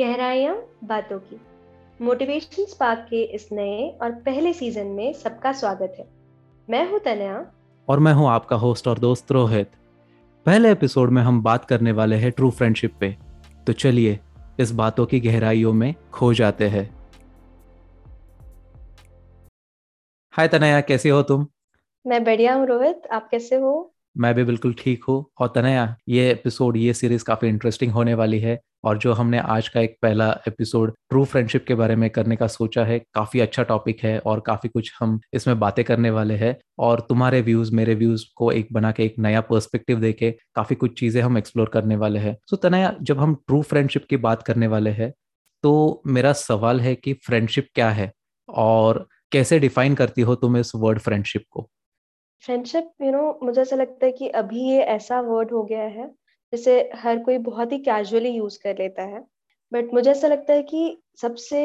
गहराइयाँ बातों की। Motivation spark के इस नए और पहले सीज़न में सबका स्वागत है। मैं हूँ तनया। और मैं हूँ आपका होस्ट और दोस्त रोहित। पहले एपिसोड में हम बात करने वाले हैं ट्रू फ्रेंडशिप पे। तो चलिए इस बातों की गहराइयों में खो जाते हैं। हाय तनया कैसे हो तुम? मैं बढ़िया हूँ रोहित। आप कैसे हो? मैं भी बिल्कुल ठीक हूँ। और तनया, ये एपिसोड ये सीरीज़ काफ़ी इंटरेस्टिंग होने वाली है और जो हमने आज का एक पहला एपिसोड ट्रू फ्रेंडशिप के बारे में करने का सोचा है, काफ़ी अच्छा टॉपिक है और काफ़ी कुछ हम इसमें बातें करने वाले हैं। और तुम्हारे व्यूज़ मेरे व्यूज़ को एक बना के एक नया पर्सपेक्टिव देके काफ़ी कुछ चीज़ें हम एक्सप्लोर करने वाले हैं। सो तनया, जब हम ट्रू फ्रेंडशिप की बात करने वाले हैं तो मेरा सवाल है कि फ्रेंडशिप क्या है? और कैसे डिफाइन करती हो तुम इस वर्ड फ्रेंडशिप को? फ्रेंडशिप यू नो मुझे ऐसा लगता है कि अभी ये ऐसा वर्ड हो गया है, जिसे हर कोई बहुत ही कैजुअली यूज़ कर लेता है। बट मुझे ऐसा लगता है कि सबसे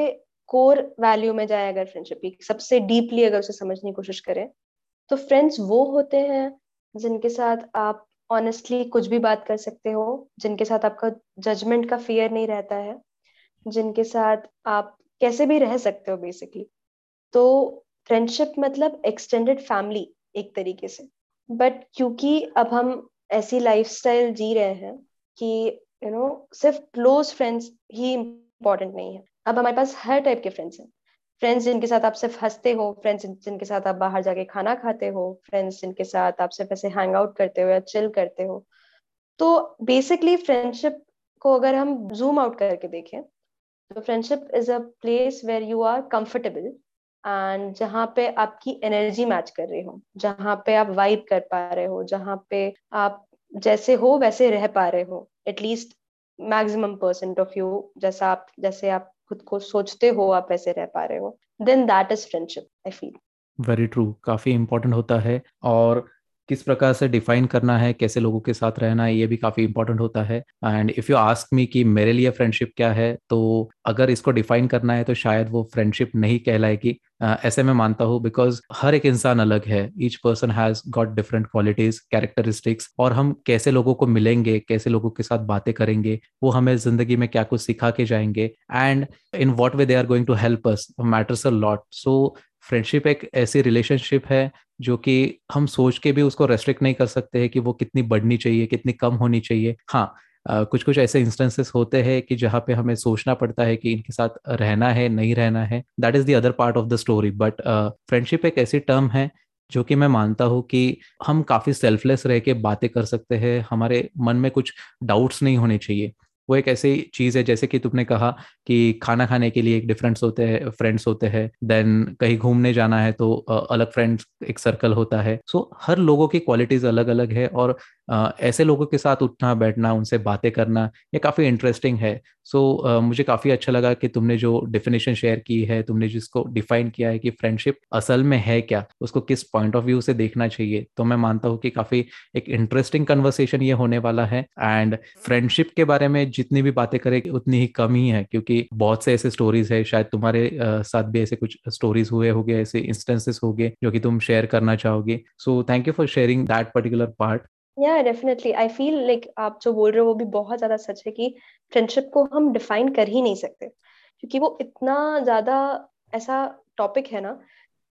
कोर वैल्यू में जाए अगर फ्रेंडशिप की, सबसे डीपली अगर उसे समझने की कोशिश करें तो फ्रेंड्स वो होते हैं जिनके साथ आप ऑनेस्टली कुछ भी बात कर सकते हो, जिनके साथ आपका जजमेंट का फियर नहीं रहता है, जिनके साथ आप कैसे भी रह सकते हो बेसिकली तो फ्रेंडशिप मतलब एक्सटेंडेड फैमिली एक तरीके से। बट क्योंकि अब हम ऐसी लाइफस्टाइल जी रहे हैं कि यू नो सिर्फ़ क्लोज फ्रेंड्स ही इम्पोर्टेंट नहीं है। अब हमारे पास हर टाइप के फ्रेंड्स हैं। फ्रेंड्स जिनके साथ आप सिर्फ़ हँसते हो फ्रेंड्स जिनके साथ आप बाहर जाके खाना खाते हो फ्रेंड्स जिनके साथ आप सिर्फ़ ऐसे हैंग आउट करते हो या चिल करते हो। तो बेसिकली फ्रेंडशिप को अगर हम जूम आउट करके देखें तो friendship is a place where you are comfortable and जहाँ पे आपकी एनर्जी मैच कर रही हो, जहाँ पे आप वाइब कर पा रहे हो, जहाँ पे आप जैसे हो वैसे रह पा रहे हो at least maximum percent of you जैसा आप, जैसे आप खुद को सोचते हो आप वैसे रह पा रहे हो then that is friendship I feel very true काफ़ी इम्पोर्टेंट होता है और किस प्रकार से डिफाइन करना है, कैसे लोगों के साथ रहना है, ये भी काफ़ी इंपॉर्टेंट होता है। And if you ask me कि मेरे लिए फ्रेंडशिप क्या है तो अगर इसको डिफाइन करना है तो शायद वो फ्रेंडशिप नहीं कहलाएगी। ऐसे मैं मानता हूँ बिकॉज़ हर एक इंसान अलग है। Each person has got different qualities characteristics और हम कैसे लोगों को मिलेंगे, कैसे लोगों के साथ बातें करेंगे, वो हमें ज़िंदगी में क्या कुछ सिखा के जाएँगे। And in what way they are going to help us matters a lot so friendship एक ऐसी रिलेशनशिप है जो कि हम सोच के भी उसको रेस्ट्रिक्ट नहीं कर सकते हैं कि वो कितनी बढ़नी चाहिए, कितनी कम होनी चाहिए। हाँ कुछ कुछ ऐसे इंस्टेंसेस होते हैं कि जहाँ पे हमें सोचना पड़ता है कि इनके साथ रहना है, नहीं रहना है। That is the other part of the story but friendship एक ऐसी टर्म है जो कि मैं मानता हूँ कि हम काफ़ी सेल्फलेस रह के बातें कर सकते हैं। हमारे मन में कुछ डाउट्स नहीं होने चाहिए। वो एक ऐसी चीज़ है जैसे कि तुमने कहा कि खाना खाने के लिए एक डिफरेंस होते हैं फ्रेंड्स होते हैं देन कहीं घूमने जाना है तो अलग फ्रेंड्स एक सर्कल होता है। सो so, हर लोगों की क्वालिटीज अलग अलग है और ऐसे लोगों के साथ उठना बैठना उनसे बातें करना ये काफ़ी इंटरेस्टिंग है। सो so, मुझे काफ़ी अच्छा लगा कि तुमने जो डेफिनेशन शेयर की है तुमने जिसको डिफाइन किया है कि फ्रेंडशिप असल में है क्या उसको किस पॉइंट ऑफ़ व्यू से देखना चाहिए। तो मैं मानता हूँ कि काफ़ी एक इंटरेस्टिंग कन्वर्सेशन ये होने वाला है। एंड फ्रेंडशिप के बारे में जितनी भी बातें करें उतनी ही कम ही है क्योंकि बहुत से ऐसे स्टोरीज है शायद तुम्हारे साथ भी ऐसे कुछ स्टोरीज हुए होंगे ऐसे इंस्टेंसेस हो गए जो कि तुम शेयर करना चाहोगे। So thank you for sharing that particular part या डेफिनेटली आई फील लाइक आप जो बोल रहे हो वो भी बहुत ज़्यादा सच है कि फ्रेंडशिप को हम डिफाइन कर ही नहीं सकते। क्योंकि वो इतना ज़्यादा ऐसा टॉपिक है ना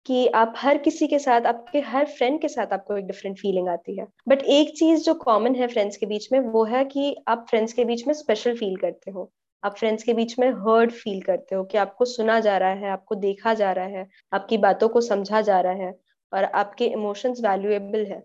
कि आप हर किसी के साथ, आपके हर फ्रेंड के साथ आपको एक डिफरेंट फीलिंग आती है। बट एक चीज़ जो कॉमन है फ्रेंड्स के बीच में वो है कि आप फ्रेंड्स के बीच में स्पेशल फील करते हो। आप फ्रेंड्स के बीच में हर्ड फील करते हो कि आपको सुना जा रहा है, आपको देखा जा रहा है, आपकी बातों को समझा जा रहा है और आपके इमोशंस वैल्यूएबल है।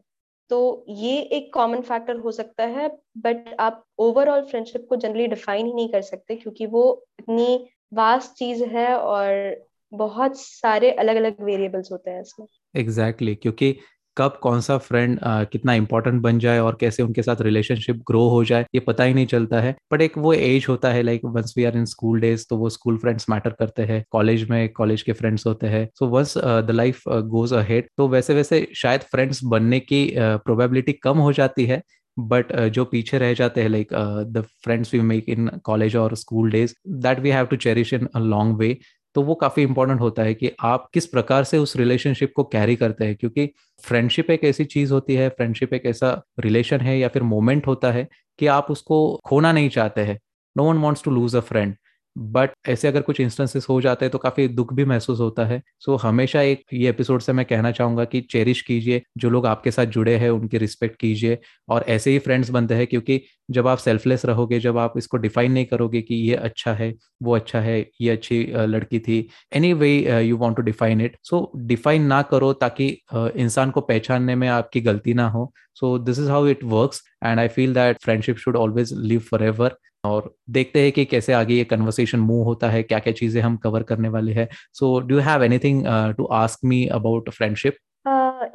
तो ये एक कॉमन फैक्टर हो सकता है बट आप ओवरऑल फ्रेंडशिप को जनरली डिफाइन ही नहीं कर सकते क्योंकि वो इतनी वास्ट चीज़ है और बहुत सारे अलग अलग वेरिएबल्स होते हैं इसमें। एग्जैक्टली exactly, क्योंकि कब कौन सा फ्रेंड कितना इंपॉर्टेंट बन जाए और कैसे उनके साथ रिलेशनशिप ग्रो हो जाए ये पता ही नहीं चलता है। बट एक वो एज होता है like once we are in school days तो वो स्कूल फ्रेंड्स मैटर करते हैं। कॉलेज में कॉलेज के फ्रेंड्स होते हैं। So once the life goes ahead तो वैसे वैसे शायद फ्रेंड्स बनने की प्रोबेबिलिटी uh, कम हो जाती है। बट uh, जो पीछे रह जाते हैं like the friends we make in college और school days that we have to cherish in a long way तो वो काफ़ी इंपॉर्टेंट होता है कि आप किस प्रकार से उस रिलेशनशिप को कैरी करते हैं, क्योंकि फ्रेंडशिप एक ऐसी चीज़ होती है फ्रेंडशिप एक ऐसा रिलेशन है या फिर मोमेंट होता है कि आप उसको खोना नहीं चाहते हैं। No one wants to lose a friend but ऐसे अगर कुछ इंस्टेंसेस हो जाते हैं तो काफ़ी दुख भी महसूस होता है। सो so, हमेशा एक ये एपिसोड से मैं कहना चाहूँगा कि चेरिश कीजिए जो लोग आपके साथ जुड़े हैं उनकी रिस्पेक्ट कीजिए। और ऐसे ही फ्रेंड्स बनते हैं क्योंकि जब आप सेल्फलेस रहोगे जब आप इसको डिफाइन नहीं करोगे कि ये अच्छा है वो अच्छा है ये अच्छी लड़की थी any way you want to define it so define ना करो ताकि इंसान को पहचानने में आपकी गलती ना हो। So this is how it works and I feel that friendship should always live forever और देखते हैं कि कैसे आगे ये कन्वर्सेशन मूव होता है क्या क्या चीज़ें हम कवर करने वाले हैं। So do have anything to ask me about friendship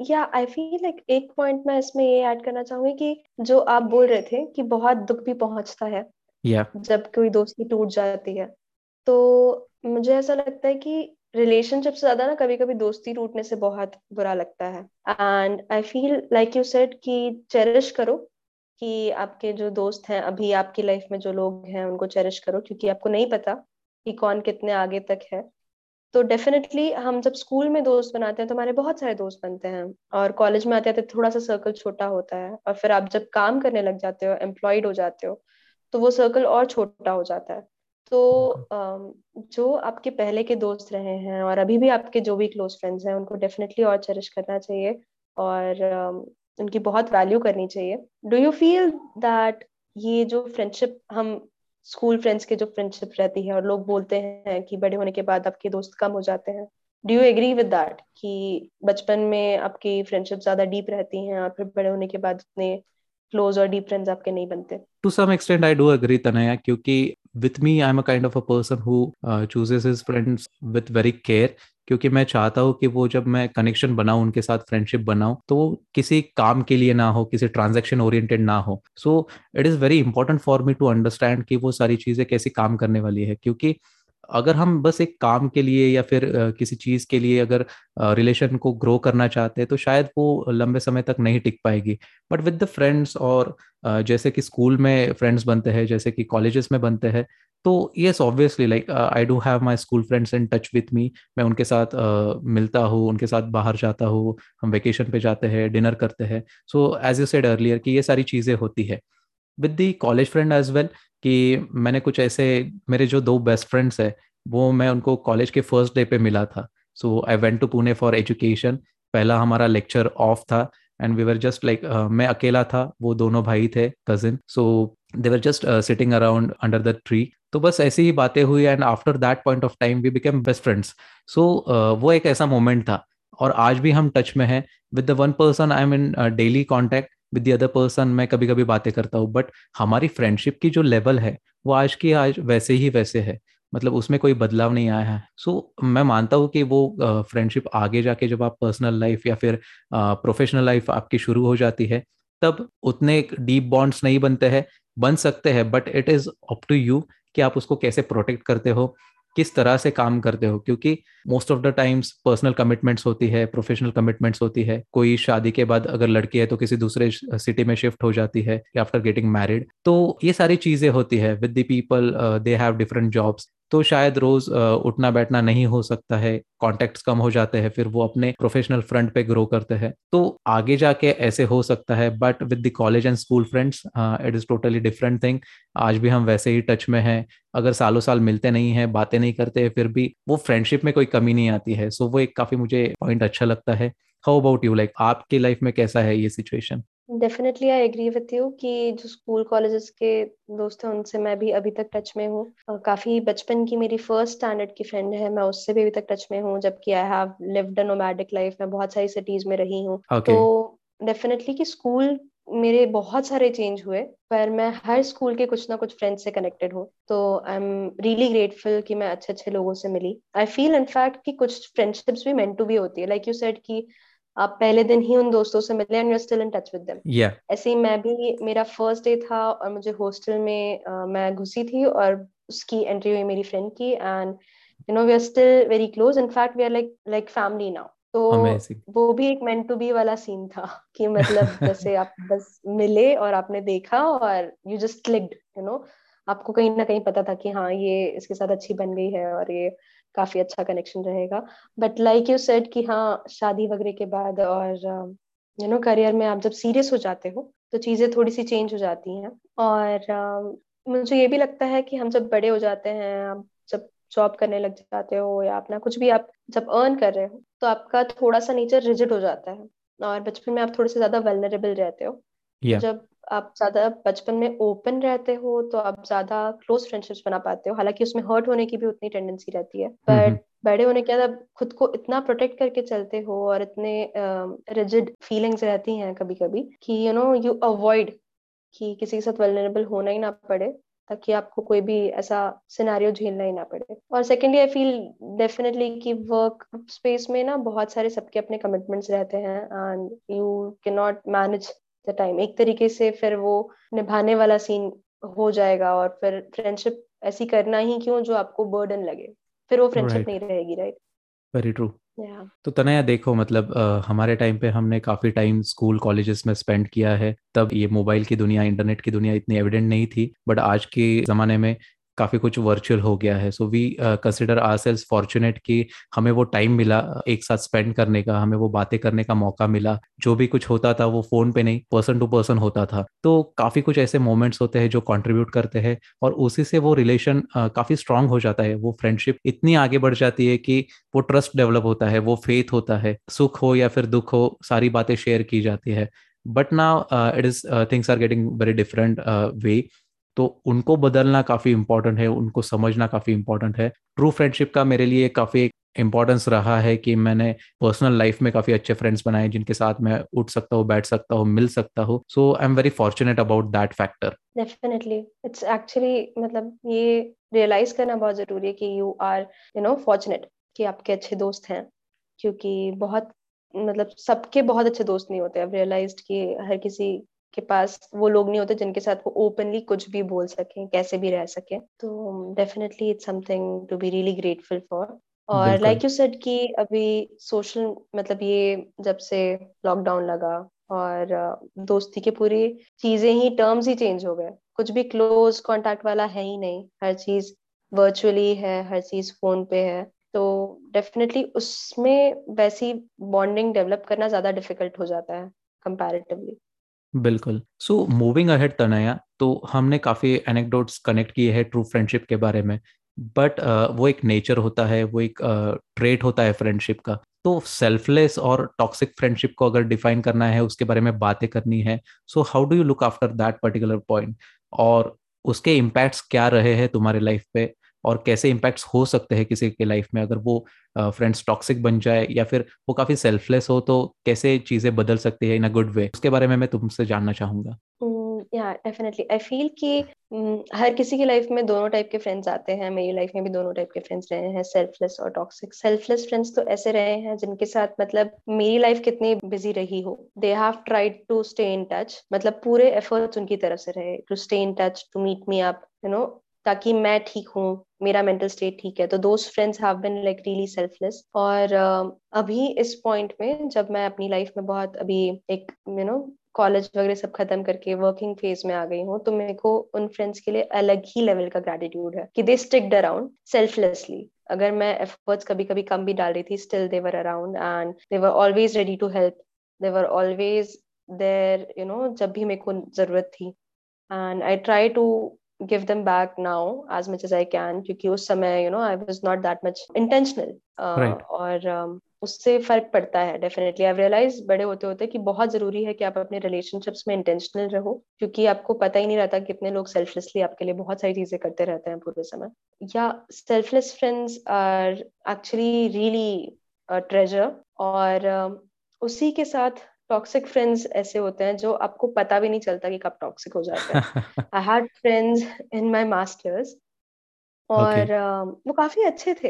या आई फील लाइक एक पॉइंट मैं इसमें ये ऐड करना चाहूँगी कि जो आप बोल रहे थे कि बहुत दुख भी पहुँचता है yeah. जब कोई दोस्ती टूट जाती है। तो मुझे ऐसा लगता है कि रिलेशनशिप से ज़्यादा ना कभी कभी दोस्ती टूटने से बहुत बुरा लगता है। And I feel like you said कि चेरिश करो कि आपके जो दोस्त हैं अभी आपकी लाइफ में जो लोग हैं उनको चेरिश करो क्योंकि आपको नहीं पता कि कौन कितने आगे तक है। तो डेफिनेटली हम जब स्कूल में दोस्त बनाते हैं तो हमारे बहुत सारे दोस्त बनते हैं और कॉलेज में आते हैं तो थोड़ा सा सर्कल छोटा होता है और फिर आप जब काम करने लग जाते हो एम्प्लॉयड हो जाते हो तो वो सर्कल और छोटा हो जाता है। तो जो आपके पहले के दोस्त रहे हैं और अभी भी आपके जो भी क्लोज फ्रेंड्स हैं उनको डेफिनेटली और चेरिश करना चाहिए और उनकी बहुत वैल्यू करनी चाहिए। डू यू फील दैट ये जो फ्रेंडशिप हम स्कूल फ्रेंड्स के जो फ्रेंडशिप रहती है और लोग बोलते हैं कि बड़े होने के बाद आपके दोस्त कम हो जाते हैं do you agree with that कि बचपन में आपकी फ्रेंडशिप ज़्यादा डीप रहती हैं और फिर बड़े होने के बाद उतने क्लोज और डीप फ्रेंड्स आपके नहीं बनते? To some extent I do agree Tanaya क्योंकि with me I am a kind of a person who chooses his friends with very care क्योंकि मैं चाहता हूँ कि वो जब मैं कनेक्शन बनाऊँ, उनके साथ फ्रेंडशिप बनाऊँ तो वो किसी काम के लिए ना हो, किसी ट्रांजेक्शन ओरिएंटेड ना हो। So it is very important for me to understand कि वो सारी चीज़ें कैसे काम करने वाली है, क्योंकि अगर हम बस एक काम के लिए या फिर किसी चीज़ के लिए अगर रिलेशन को ग्रो करना चाहते हैं तो शायद वो लंबे समय तक नहीं टिक पाएगी। बट विद द फ्रेंड्स और जैसे कि स्कूल में फ्रेंड्स बनते हैं जैसे कि कॉलेजेस में बनते हैं तो yes obviously like I do have my school friends in touch with me मैं उनके साथ uh, मिलता हूँ उनके साथ बाहर जाता हूँ हम वेकेशन पे जाते हैं डिनर करते हैं। So as you said earlier कि ये सारी चीज़ें होती है। With the college friend as well कि मैंने कुछ ऐसे, मेरे जो दो बेस्ट फ्रेंड्स है, वो मैं उनको कॉलेज के फ़र्स्ट डे पे मिला था। So I went to Pune for education पहला हमारा लेक्चर ऑफ़ था and we were just like मैं अकेला था, वो दोनों भाई थे cousin so they were just sitting around under the tree तो बस ऐसी ही बातें हुई and after that point of time we became best friends so वो एक ऐसा मोमेंट था, और आज भी हम टच में हैं। With the one person I am in daily contact with the other person मैं कभी कभी बातें करता हूँ बट हमारी फ्रेंडशिप की जो लेवल है वो आज की आज वैसे ही वैसे है। मतलब उसमें कोई बदलाव नहीं आया है। सो so, मैं मानता हूँ कि वो फ्रेंडशिप आगे जाके जब आप पर्सनल लाइफ या फिर प्रोफेशनल लाइफ आपकी शुरू हो जाती है तब उतने डीप बॉन्ड्स नहीं बनते हैं बन सकते हैं but it is up to you कि आप उसको कैसे प्रोटेक्ट करते हो। किस तरह से काम करते हो? क्योंकि most of the times personal commitments होती है प्रोफेशनल कमिटमेंट्स होती है। कोई शादी के बाद अगर लड़की है तो किसी दूसरे सिटी में शिफ्ट हो जाती है आफ्टर गेटिंग मैरिड तो ये सारी चीज़ें होती है। With the people they have different jobs तो शायद रोज उठना बैठना नहीं हो सकता है कॉन्टेक्ट कम हो जाते हैं, फिर वो अपने प्रोफेशनल फ्रंट पे ग्रो करते हैं। तो आगे जाके ऐसे हो सकता है but with the college and school friends it is totally different thing आज भी हम वैसे ही टच में हैं, अगर सालों साल मिलते नहीं हैं, बातें नहीं करते फिर भी वो फ्रेंडशिप में कोई कमी नहीं आती है। सो so वो एक काफ़ी मुझे पॉइंट अच्छा लगता है। हाउ अबाउट यू लाइक आपकी लाइफ में कैसा है ये situation definitely I agree with you कि जो स्कूल कॉलेजेस के दोस्त हैं उनसे मैं भी अभी तक टच में हूँ। काफ़ी बचपन की मेरी फ़र्स्ट स्टैंडर्ड की फ्रेंड है मैं उससे भी अभी तक टच में हूँ जबकि I have lived a nomadic life मैं बहुत सारी सिटीज़ में रही हूँ। Okay. तो डेफिनेटली कि स्कूल मेरे बहुत सारे चेंज हुए पर मैं हर स्कूल के कुछ ना कुछ फ्रेंड्स से कनेक्टेड हूँ। तो आई एम रियली ग्रेटफुल कि मैं अच्छे अच्छे लोगों से मिली। आई फील इनफैक्ट कि कुछ फ्रेंडशिप्स भी मेंट टू भी होती है। लाइक यू सेड कि आप पहले दिन ही उन दोस्तों से मिले and you still in touch with them ऐसे ही मैं भी मेरा फ़र्स्ट डे था और मुझे हॉस्टल में uh, मैं घुसी थी और उसकी एंट्री हुई मेरी फ्रेंड की and you know we are still very close in fact we are like like family now तो Amazing. वो भी एक मेंट टू बी वाला सीन था कि मतलब जैसे आप बस मिले और आपने देखा और you just clicked you know आपको कहीं ना कहीं पता था कि हाँ ये इसके साथ अच्छी बन गई है और ये काफ़ी अच्छा कनेक्शन रहेगा। बट लाइक यू सेड कि हाँ शादी वगैरह के बाद और यू नो करियर में आप जब सीरियस हो जाते हो तो चीज़ें थोड़ी सी चेंज हो जाती हैं। और uh, मुझे ये भी लगता है कि हम जब बड़े हो जाते हैं आप जब जॉब करने लग जाते हो या अपना कुछ भी आप जब अर्न कर रहे हो तो आपका थोड़ा सा नेचर रिजिड हो जाता है। और बचपन में आप थोड़े से ज़्यादा वेलनरेबल रहते हो। Yeah. जब आप ज़्यादा बचपन में ओपन रहते हो तो आप ज़्यादा क्लोज फ्रेंडशिप्स बना पाते हो। हालाँकि उसमें हर्ट होने की भी उतनी टेंडेंसी रहती है। बट बड़े होने के बाद खुद को इतना प्रोटेक्ट करके चलते हो और इतने रिजिड uh, फीलिंग्स रहती हैं कभी कभी कि यू नो यू अवॉइड कि किसी के साथ वेलनरेबल होना ही ना पड़े ताकि आपको कोई भी ऐसा सिनारियो झेलना ही ना पड़े। और सेकेंडली आई फील डेफिनेटली कि वर्क स्पेस में ना बहुत सारे सबके अपने कमिटमेंट्स रहते हैं and you can not manage the time एक तरीके से फिर वो निभाने वाला सीन हो जाएगा और फिर फ्रेंडशिप ऐसी करना ही क्यों जो आपको बर्डन लगे? फिर वो फ्रेंडशिप right. नहीं रहेगी राइट वेरी ट्रू तो तनया देखो मतलब आ, हमारे टाइम पे हमने काफ़ी टाइम स्कूल कॉलेजेस में स्पेंड किया है। तब ये मोबाइल की दुनिया इंटरनेट की दुनिया इतनी एविडेंट नहीं थी बट आज के जमाने में काफ़ी कुछ वर्चुअल हो गया है। So we consider ourselves fortunate कि हमें वो टाइम मिला एक साथ स्पेंड करने का हमें वो बातें करने का मौका मिला। जो भी कुछ होता था वो फ़ोन पे नहीं पर्सन टू पर्सन होता था। तो काफ़ी कुछ ऐसे मोमेंट्स होते हैं जो कॉन्ट्रीब्यूट करते हैं और उसी से वो रिलेशन uh, काफ़ी स्ट्रांग हो जाता है। वो फ्रेंडशिप इतनी आगे बढ़ जाती है कि वो ट्रस्ट डेवलप होता है वो फेथ होता है। सुख हो या फिर दुख हो सारी बातें शेयर की जाती है। But now it is things are getting very different way तो उनको बदलना काफ़ी इंपॉर्टेंट है, उनको समझना काफ़ी इंपॉर्टेंट है। ट्रू फ्रेंडशिप का मेरे लिए काफ़ी इंपॉर्टेंस रहा है कि मैंने पर्सनल लाइफ में काफ़ी अच्छे फ्रेंड्स बनाए, जिनके साथ मैं उठ सकता हूँ, बैठ सकता हूँ, मिल सकता हूँ। So I am very fortunate about that factor definitely it's actually मतलब ये रियलाइज़ करना बहुत ज़रूरी है कि you are you know fortunate कि आपके अच्छे दोस्त हैं। क्योंकि बहुत मतलब सबके बहुत अच्छे दोस्त नहीं होते। अब रियलाइज़ कि हर किसी के पास वो लोग नहीं होते जिनके साथ वो ओपनली कुछ भी बोल सके कैसे भी रह सके। तो definitely it's something to be really grateful for और लाइक यू सेड कि अभी सोशल मतलब ये जब से लॉकडाउन लगा और दोस्ती के पूरी चीज़ें ही टर्म्स ही चेंज हो गए। कुछ भी क्लोज कांटेक्ट वाला है ही नहीं। हर चीज़ वर्चुअली है हर चीज़ फ़ोन पे है। तो डेफिनेटली उसमें वैसी बॉन्डिंग डेवलप करना ज़्यादा डिफ़िकल्ट हो जाता है कंपैरेटिवली बिल्कुल। सो मूविंग अहेड तनया तो हमने काफ़ी एनेक्डोट्स कनेक्ट किए हैं ट्रू फ्रेंडशिप के बारे में बट uh, वो एक नेचर होता है वो एक ट्रेट uh, होता है फ्रेंडशिप का। तो सेल्फलेस और टॉक्सिक फ्रेंडशिप को अगर डिफाइन करना है उसके बारे में बातें करनी है so how do you look after that particular point और उसके इम्पैक्ट्स क्या रहे हैं तुम्हारे लाइफ पे? और कैसे इम्पैक्ट्स हो सकते हैं किसी के लाइफ में? अगर वो फ्रेंड्स टॉक्सिक बन जाए या फिर वो काफ़ी सेल्फलेस हो तो कैसे चीज़ें बदल सकती है इन अ गुड वे उसके बारे में मैं तुमसे जानना चाहूँगा। या डेफिनेटली आई फील कि हर किसी की लाइफ में दोनों टाइप के फ्रेंड्स आते हैं। मेरी लाइफ में भी दोनों टाइप के फ्रेंड्स रहे हैं सेल्फलेस और टॉक्सिक सेल्फलेस फ्रेंड्स तो ऐसे रहे हैं जिनके साथ मतलब मेरी लाइफ कितनी बिज़ी रही हो। They have tried to stay in touch मतलब पूरे एफर्ट्स उनकी तरफ़ से रहे। To stay in touch to meet me up you know ताकि मैं ठीक हूँ मेरा मेंटल स्टेट ठीक है। तो दोस्त friends have been like really selfless और uh, अभी इस पॉइंट में जब मैं अपनी लाइफ में बहुत अभी एक यू नो कॉलेज वगैरह सब खत्म करके वर्किंग फ़ेज़ में आ गई हूँ तो मेरे को उन फ्रेंड्स के लिए अलग ही लेवल का ग्रेटिट्यूड है कि दे स्टिक्ड अराउंड सेल्फलेसली अगर मैं एफर्ट्स कभी कभी कम भी डाल रही थी still they were around and they were always ready to help they were always there you know जब भी मेरे को ज़रूरत थी. And I try to give them back now as much as I can क्योंकि उस समय you know I was not that much intentional uh, right. और um, उससे फ़र्क पड़ता है डेफिनेटली आई रियलाइज़ बड़े होते होते कि बहुत ज़रूरी है कि आप अपने रिलेशनशिप्स में इंटेंशनल रहो क्योंकि आपको पता ही नहीं रहता कितने लोग सेल्फलेसली आपके लिए बहुत सारी चीज़ें करते रहते हैं पूरे समय या selfless friends are actually really treasure और uh, उसी के साथ टॉक्सिक फ्रेंड्स ऐसे होते हैं जो आपको पता भी नहीं चलता कि कब टॉक्सिक हो जाते हैं। I had friends in my masters और okay. uh, वो काफ़ी अच्छे थे।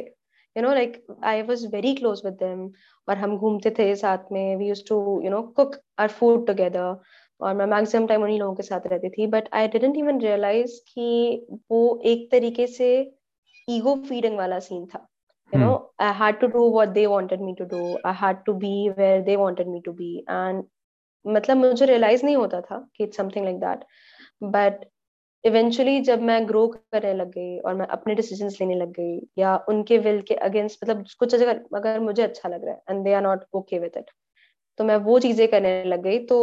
You know like I was very close with them और हम घूमते थे साथ में। We used to you know cook our food together और मैं मैक्सिमम टाइम उन्हीं लोगों के साथ रहती थी। But I didn't even realise कि वो एक तरीके से ईगो फीडिंग वाला सीन था। You hmm. know i had to do what they wanted me to do. I had to be where they wanted me to be. And मतलब मुझे realise नहीं होता था कि it's something like that but eventually जब मैं grow करने लग गई और मैं अपने डिसीज़न लेने लग गई या उनके विल के अगेंस्ट मतलब कुछ अगर अगर मुझे अच्छा लग रहा है and they are not okay with it तो मैं वो चीज़ें करने लग गई। तो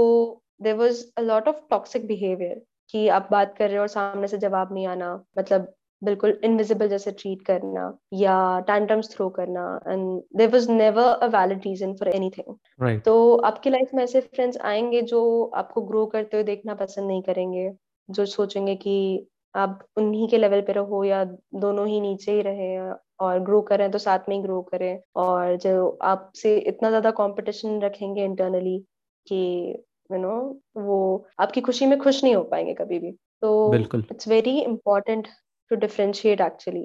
there was a lot of toxic behaviour कि आप बात कर रहे हो और सामने से जवाब नहीं आना मतलब बिल्कुल इनविजिबल जैसे ट्रीट करना या टैंट्रम्स थ्रो करना and there was never a valid reason for anything तो आपकी लाइफ में ऐसे फ्रेंड्स आएँगे जो आपको ग्रो करते हुए देखना पसंद नहीं करेंगे जो सोचेंगे कि आप उन्हीं के लेवल पे रहो या दोनों ही नीचे ही रहे और ग्रो करें तो साथ में ही ग्रो करें। और जो आपसे इतना ज़्यादा कंपटीशन रखेंगे इंटरनली कि यू नो वो आपकी खुशी में खुश नहीं हो पाएँगे कभी भी। तो it's very important to differentiate actually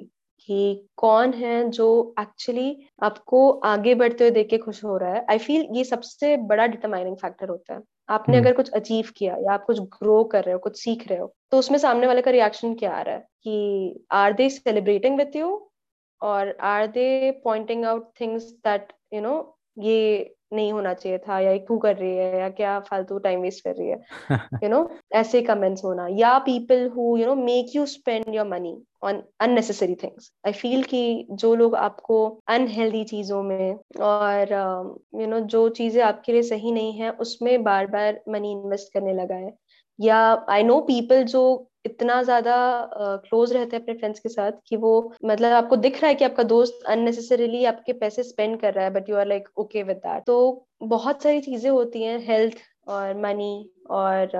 कि कौन है जो एक्चुअली आपको आगे बढ़ते हुए देख के खुश हो रहा है? आई फील ये सबसे बड़ा डिटरमाइनिंग फैक्टर होता है। आपने हम्म। अगर कुछ अचीव किया या आप कुछ ग्रो कर रहे हो कुछ सीख रहे हो तो उसमें सामने वाले का रिएक्शन क्या आ रहा है? कि are they celebrating with you और are they pointing out things that you know ये नहीं होना चाहिए था या क्यों कर रही है या क्या फालतू टाइम वेस्ट कर रही है यू नो ऐसे कमेंट्स होना। या people who you know make you spend your money on unnecessary things I feel कि जो लोग आपको अनहेल्दी चीज़ों में और you uh, know you know, जो चीज़ें आपके लिए सही नहीं है उसमें बार बार मनी इन्वेस्ट करने लगा है। या आई नो पीपल जो इतना ज़्यादा क्लोज uh, रहते हैं अपने फ्रेंड्स के साथ कि वो मतलब आपको दिख रहा है कि आपका दोस्त अननेसेसरीली आपके पैसे स्पेंड कर रहा है but you are like okay with that तो बहुत सारी चीज़ें होती हैं हेल्थ और मनी और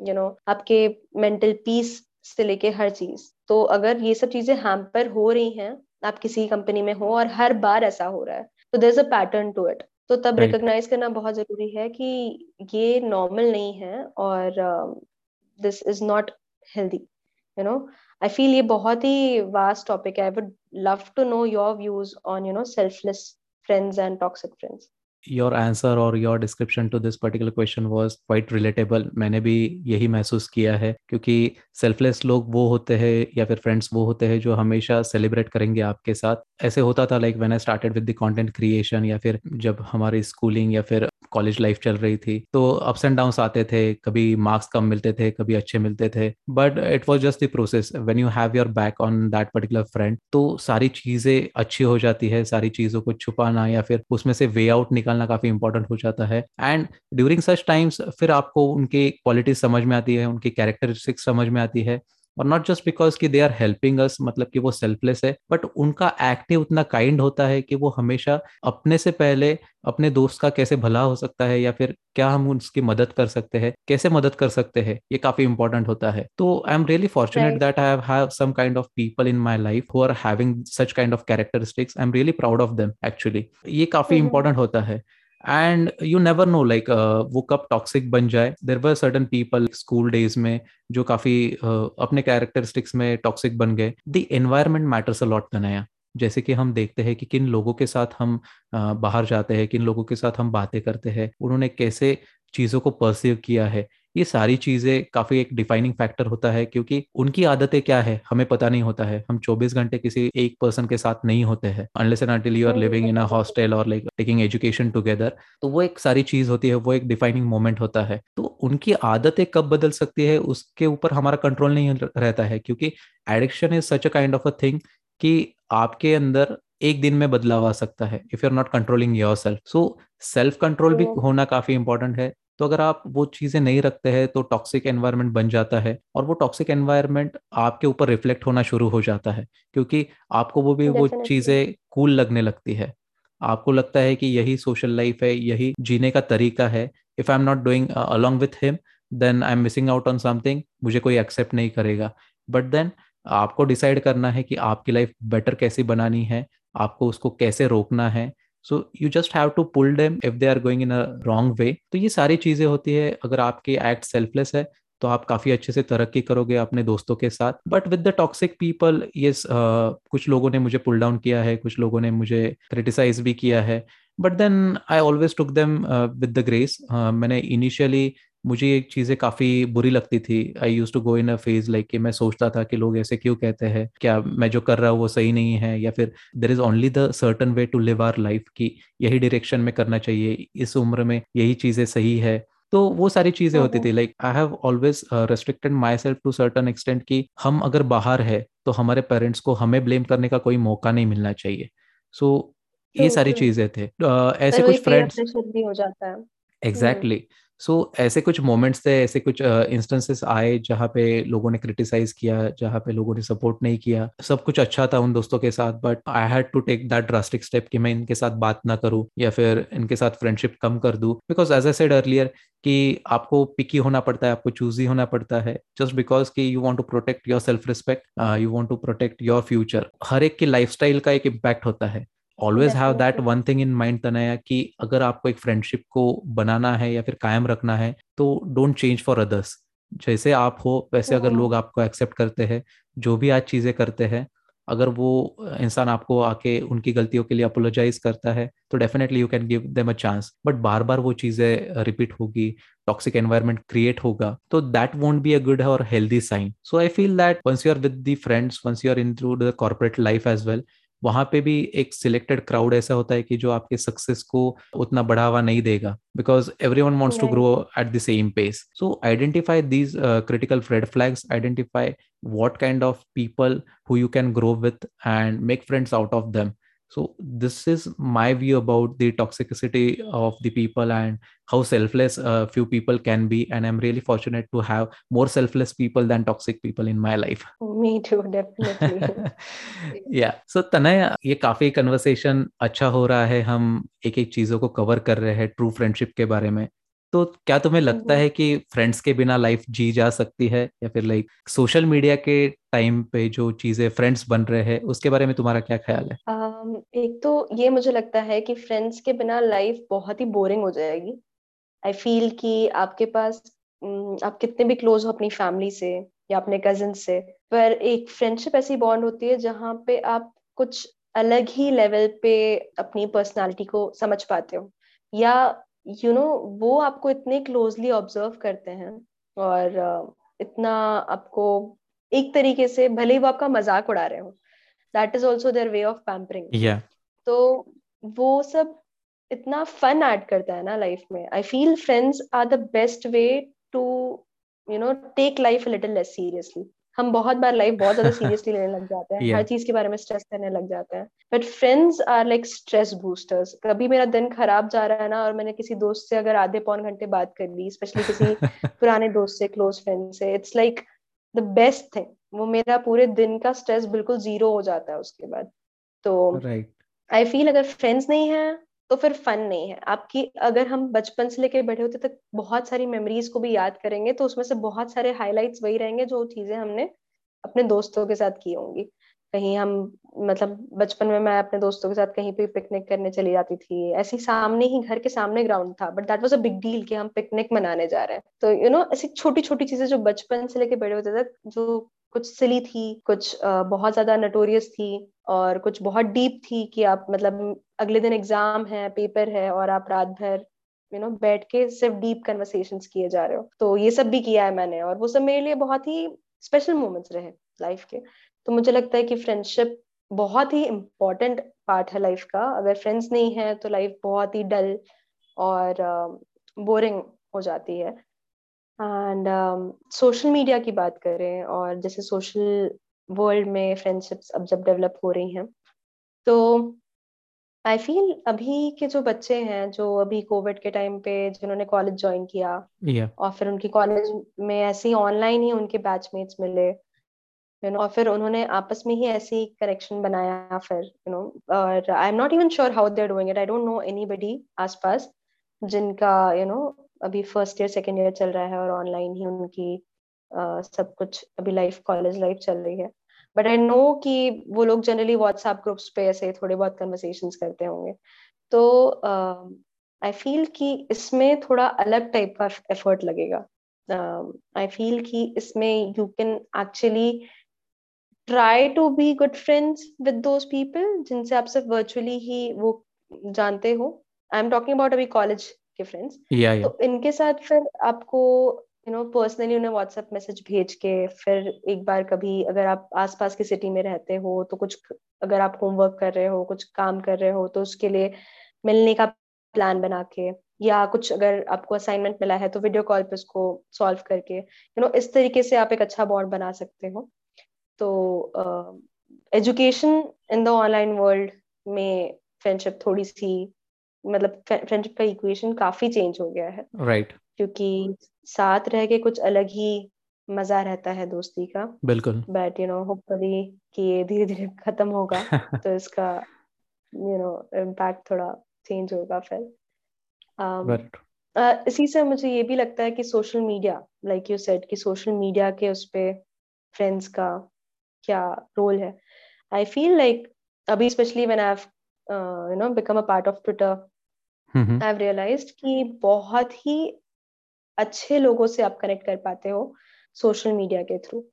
यू um, नो आपके मेंटल पीस से लेके हर चीज़. तो अगर ये सब चीज़ें हैम्पर हो रही हैं आप किसी कंपनी में हो और हर बार ऐसा हो रहा है तो there is a pattern to it तो तब रिकॉग्नाइज करना बहुत ज़रूरी है कि ये नॉर्मल नहीं है और this is not healthy you know I feel ये बहुत ही वास्ट टॉपिक है. I would love to know your views on you know selfless friends and toxic friends your answer और your description to this particular question was quite relatable मैंने भी यही महसूस किया है, क्योंकि सेल्फलेस लोग वो होते हैं या फिर फ्रेंड्स वो होते हैं जो हमेशा सेलिब्रेट करेंगे आपके साथ। ऐसे होता था like when I started with the content creation या फिर जब हमारी स्कूलिंग या फिर कॉलेज लाइफ चल रही थी तो अप्स एंड डाउन आते थे, कभी मार्क्स कम मिलते थे, कभी अच्छे मिलते थे but it was just the process when you have your back on that particular friend तो सारी चीज़ें अच्छी हो जाती है, सारी चीज़ों को छुपाना या फिर उसमें से वे आउट निकालना काफ़ी इंपॉर्टेंट हो जाता है। एंड ड्यूरिंग सच टाइम्स फिर आपको उनकी क्वालिटी समझ में आती है, उनकी कैरेक्टरिस्टिक्स समझ में आती है। और नॉट जस्ट बिकॉज़ कि दे आर हेल्पिंग अस मतलब कि वो सेल्फलेस है बट उनका एक्टिव उतना काइंड होता है कि वो हमेशा अपने से पहले अपने दोस्त का कैसे भला हो सकता है या फिर क्या हम उसकी मदद कर सकते हैं कैसे मदद कर सकते हैं ये काफ़ी इंपॉर्टेंट होता है। तो I am really fortunate that I have some kind of people in my life who are having such kind of characteristics I am really proud of them actually ये काफ़ी इंपॉर्टेंट होता है। And you never know like वो कब toxic बन जाए। There were certain people school days में जो काफ़ी uh, अपने कैरेक्टरिस्टिक्स में टॉक्सिक बन गए। The environment matters a lot lot बनाया जैसे कि हम देखते हैं कि किन लोगों के साथ हम uh, बाहर जाते हैं किन लोगों के साथ हम बातें करते हैं। उन्होंने कैसे चीज़ों को परसीव किया है। ये सारी चीज़ें काफ़ी एक डिफाइनिंग फैक्टर होता है क्योंकि उनकी आदतें क्या है? हमें पता नहीं होता है। हम 24 घंटे किसी एक पर्सन के साथ नहीं होते हैं। Unless and until you are living in a hostel और लाइक टेकिंग एजुकेशन टुगेदर तो वो एक सारी चीज़ होती है वो एक डिफाइनिंग मोमेंट होता है। तो उनकी आदतें कब बदल सकती है उसके ऊपर हमारा कंट्रोल नहीं रहता है क्योंकि addiction is such a kind of a thing कि आपके अंदर एक दिन में बदलाव आ सकता है if you are not controlling yourself so self control भी होना काफ़ी इंपॉर्टेंट है। तो अगर आप वो चीज़ें नहीं रखते हैं तो टॉक्सिक एनवायरनमेंट बन जाता है और वो टॉक्सिक एनवायरनमेंट आपके ऊपर रिफ्लेक्ट होना शुरू हो जाता है क्योंकि आपको वो भी वो चीज़ें कूल लगने लगती है। आपको लगता है कि यही सोशल लाइफ है यही जीने का तरीका है। If I am not doing along with him then I am missing out on something मुझे कोई एक्सेप्ट नहीं करेगा। बट देन आपको डिसाइड करना है कि आपकी लाइफ बेटर कैसे बनानी है आपको उसको कैसे रोकना है। So you just have to pull them if they are going in a wrong way तो ये सारी चीज़ें होती है। अगर आपके एक्ट सेल्फलेस है तो आप काफ़ी अच्छे से तरक्की करोगे अपने दोस्तों के साथ। But with the toxic people ये कुछ लोगों ने मुझे पुल डाउन किया है, कुछ लोगों ने मुझे क्रिटिसाइज भी किया है। But then I always took them with the grace मैंने इनिशियली मुझे ये चीज़ें काफ़ी बुरी लगती थी। I use to go in a phase like कि मैं सोचता था कि लोग ऐसे क्यों कहते हैं? क्या मैं जो कर रहा हूँ वो सही नहीं है? या फिर there is only the certain way to live our life की यही डायरेक्शन में करना चाहिए इस उम्र में यही चीज़ें सही है। तो वो सारी चीज़ें होती थी। Like I have always restricted myself to certain extent कि हम अगर बाहर है तो हमारे पेरेंट्स को हमें ब्लेम करने का कोई मौका नहीं मिलना चाहिए। सो so, ये सारी चीज़ें थे। uh, ऐसे कुछ फ्रेंड्स भी हो जाता है। एग्जैक्टली सो so, ऐसे कुछ मोमेंट्स थे ऐसे कुछ इंस्टेंसेस uh, आए जहाँ पे लोगों ने क्रिटिसाइज किया जहाँ पे लोगों ने सपोर्ट नहीं किया। सब कुछ अच्छा था उन दोस्तों के साथ but I had to take that drastic step कि मैं इनके साथ बात ना करूँ या फिर इनके साथ फ्रेंडशिप कम कर दूँ। Because as I said earlier कि आपको पिकी होना पड़ता है आपको चूजी होना पड़ता है जस्ट बिकॉज़ कि you want to protect your self respect you want to protect your future हर एक की लाइफस्टाइल का एक इम्पैक्ट होता है। Always have that one thing in mind Tanaya कि अगर आपको एक फ्रेंडशिप को बनाना है या फिर कायम रखना है तो डोंट चेंज फॉर अदर्स जैसे आप हो वैसे अगर लोग आपको एक्सेप्ट करते हैं जो भी आज चीज़ें करते हैं अगर वो इंसान आपको आके उनकी गलतियों के लिए अपोलोजाइज करता है तो definitely you can give them a chance but बार बार वो चीज़ें रिपीट होगी टॉक्सिक एनवायरमेंट क्रिएट होगा तो that won't be a good और healthy sign so I feel that once you are with the friends once you are in through the corporate life as well वहाँ पे भी एक selected crowd ऐसा होता है कि जो आपके सक्सेस को उतना बढ़ावा नहीं देगा because everyone wants to grow at the same pace so identify these critical red flags identify what kind of people who you can grow with and make friends out of them. So this is my view about the toxicity of the people and how selfless a uh, few people can be and i'm really fortunate to have more selfless people than toxic people in my life me too definitely yeah so tanay ये काफ़ी conversation अच्छा हो रहा है हम एक एक चीज़ों को कवर कर रहे हैं ट्रू फ्रेंडशिप के बारे में तो क्या तुम्हें लगता है कि फ्रेंड्स के बिना लाइफ जी जा सकती है या फिर लाइक सोशल मीडिया के टाइम पे जो चीज़ें फ्रेंड्स बन रहे हैं उसके बारे में तुम्हारा क्या ख्याल है um, एक तो ये मुझे लगता है कि फ्रेंड्स के बिना लाइफ बहुत ही बोरिंग हो जाएगी। आई फील कि आपके पास आप कितने भी क्लोज हो अपनी फैमिली से या अपने कजिन से पर एक फ्रेंडशिप ऐसी बॉन्ड होती है जहाँ पे आप कुछ अलग ही लेवल पे अपनी पर्सनालिटी को समझ पाते हो। या यू you नो know, वो आपको इतने क्लोजली ऑब्ज़र्व करते हैं और इतना आपको एक तरीके से भले ही वो आपका मज़ाक उड़ा रहे हो that is also their way of pampering तो वो सब इतना फन ऐड करता है ना लाइफ में. I feel friends are the best way to you know take life little less seriously हम बहुत बार लाइफ बहुत ज़्यादा सीरियसली लेने लग जाते हैं. Yeah. हर चीज़ के बारे में स्ट्रेस करने लग जाते हैं. But friends are like stress boosters कभी मेरा दिन खराब जा रहा है ना और मैंने किसी दोस्त से अगर आधे पौन घंटे बात कर ली स्पेशली किसी पुराने दोस्त से क्लोज फ्रेंड से it's like the best thing वो मेरा पूरे दिन का स्ट्रेस बिल्कुल ज़ीरो हो जाता है उसके बाद। तो आई फील अगर फ्रेंड्स नहीं है तो फिर फन नहीं है। आपकी अगर हम बचपन से लेके बैठे होते तक बहुत सारी मेमोरीज को भी याद करेंगे तो उसमें से बहुत सारे हाइलाइट्स वही रहेंगे जो चीज़ें हमने अपने दोस्तों के साथ की होंगी। कहीं हम मतलब बचपन में मैं अपने दोस्तों के साथ कहीं पे पिकनिक करने चली जाती थी ऐसी सामने ही घर के सामने ग्राउंड था but that was a big deal कि हम पिकनिक मनाने जा रहे हैं। तो यू you नो know, ऐसी छोटी छोटी चीज़ें जो बचपन से लेके बड़े होते तक जो कुछ सिली थी, कुछ बहुत ज़्यादा नटोरियस थी और कुछ बहुत डीप थी कि आप मतलब अगले दिन एग्ज़ाम है पेपर है और आप रात भर यू नो बैठ के सिर्फ़ डीप कन्वर्सेशन किए जा रहे हो। तो ये सब भी किया है मैंने और वो सब मेरे लिए बहुत ही स्पेशल मोमेंट्स रहे लाइफ के। तो मुझे लगता है कि फ्रेंडशिप बहुत ही इम्पोर्टेंट पार्ट है लाइफ का। अगर फ्रेंड्स नहीं है तो लाइफ बहुत ही डल और बोरिंग हो जाती है। एंड सोशल मीडिया की बात करें और जैसे सोशल वर्ल्ड में फ्रेंडशिप्स अब जब डेवलप हो रही हैं तो आई फील अभी के जो बच्चे हैं जो अभी कोविड के टाइम पे जिन्होंने कॉलेज ज्वाइन किया yeah. और फिर उनकी कॉलेज में ऐसे ही ऑनलाइन ही उनके बैचमेट्स मिले यू नो और फिर उन्होंने आपस में ही ऐसे ही कनेक्शन बनाया फिर यू नो और I am not even sure how they are doing it I don't know anybody आसपास जिनका यू नो अभी फ़र्स्ट ईयर सेकेंड ईयर चल रहा है और ऑनलाइन ही उनकी uh, सब कुछ अभी लाइफ कॉलेज लाइफ चल रही है। बट आई नो कि वो लोग जनरली व्हाट्सएप ग्रुप्स पे ऐसे थोड़े बहुत कन्वर्सेशन करते होंगे। तो आई uh, फील कि इसमें थोड़ा अलग टाइप का एफर्ट लगेगा। आई फील कि इसमें you can actually try to be good friends with those people जिनसे आप सिर्फ़ वर्चुअली ही वो जानते हो। आई एम टॉकिंग अबाउट अभी कॉलेज के फ्रेंड्स yeah, yeah. तो इनके साथ फिर आपको यू नो पर्सनली उन्हें व्हाट्सएप मैसेज भेज के फिर एक बार कभी अगर आप आसपास की सिटी में रहते हो तो कुछ अगर आप होमवर्क कर रहे हो कुछ काम कर रहे हो तो उसके लिए मिलने का प्लान बना के या कुछ अगर आपको असाइनमेंट मिला है तो वीडियो कॉल पे उसको सॉल्व करके यू नो इस तरीके से आप एक अच्छा बॉन्ड बना सकते हो तो education in the online world में फ्रेंडशिप थोड़ी सी मतलब फ्रेंडशिप का इक्वेशन काफ़ी चेंज हो गया है। Right right. क्योंकि साथ रह के कुछ अलग ही मज़ा रहता है दोस्ती का। बिल्कुल। बट यू नो होपफुली कि ये धीरे धीरे खत्म होगा तो इसका यू नो इम्पैक्ट थोड़ा चेंज होगा फिर। Um, uh, इसी से मुझे ये भी लगता है कि social media like you said कि सोशल मीडिया के उस पे फ्रेंड्स का क्या रोल है। आई फील लाइक अभी specially when I have you know become a part of Twitter I have realised कि बहुत ही अच्छे लोगों से आप कनेक्ट कर पाते हो सोशल मीडिया के थ्रू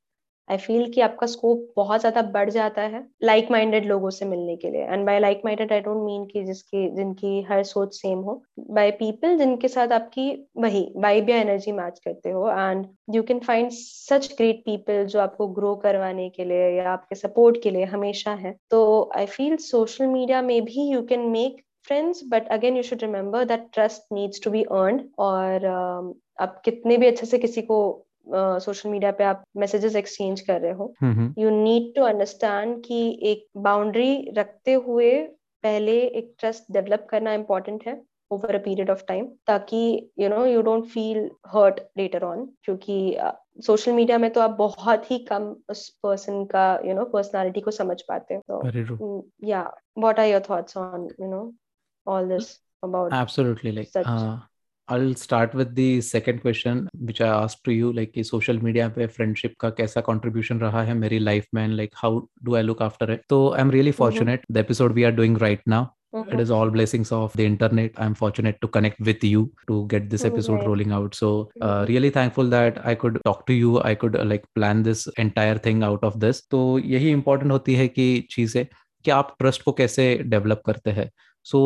आई फील कि आपका स्कोप बहुत ज़्यादा बढ़ जाता है लाइक माइंडेड लोगों से मिलने के लिए। And by like minded I don't mean कि जिसकी, जिनकी हर सोच सेम हो। बाय पीपल जिनके साथ आपकी वही वाइब या एनर्जी मैच करते हो। And you can find such great people जो आपको ग्रो करवाने के लिए या आपके सपोर्ट के लिए हमेशा है। तो आई फील सोशल मीडिया में भी you can make friends but again you should remember that trust needs to be earn और uh, आप कितने भी अच्छे से किसी को सोशल uh, मीडिया पे आप मैसेजेस एक्सचेंज कर रहे हो यू नीड टू अंडरस्टैंड कि एक बाउंड्री रखते हुए पहले एक ट्रस्ट डेवलप करना इम्पोर्टेंट है over a period of time ताकि you know you don't feel hurt later on क्योंकि सोशल uh, मीडिया में तो आप बहुत ही कम उस पर्सन का यू नो पर्सनालिटी को समझ पाते हो। या what are your thoughts on you know all this about absolutely like such... uh, I'll start with the second question which I asked to you like social media पे friendship का कैसा contribution रहा है मेरी life में and like how do I look after it so I'm really fortunate mm-hmm. the episode we are doing right now Mm-hmm. It is all blessings of the internet. I'm fortunate to connect with you to get this episode right. rolling out. So, uh, really thankful that I could talk to you. I could uh, like plan this entire thing out of this. तो यही important होती है कि चीज़ें कि आप trust को कैसे डेवलप करते हैं so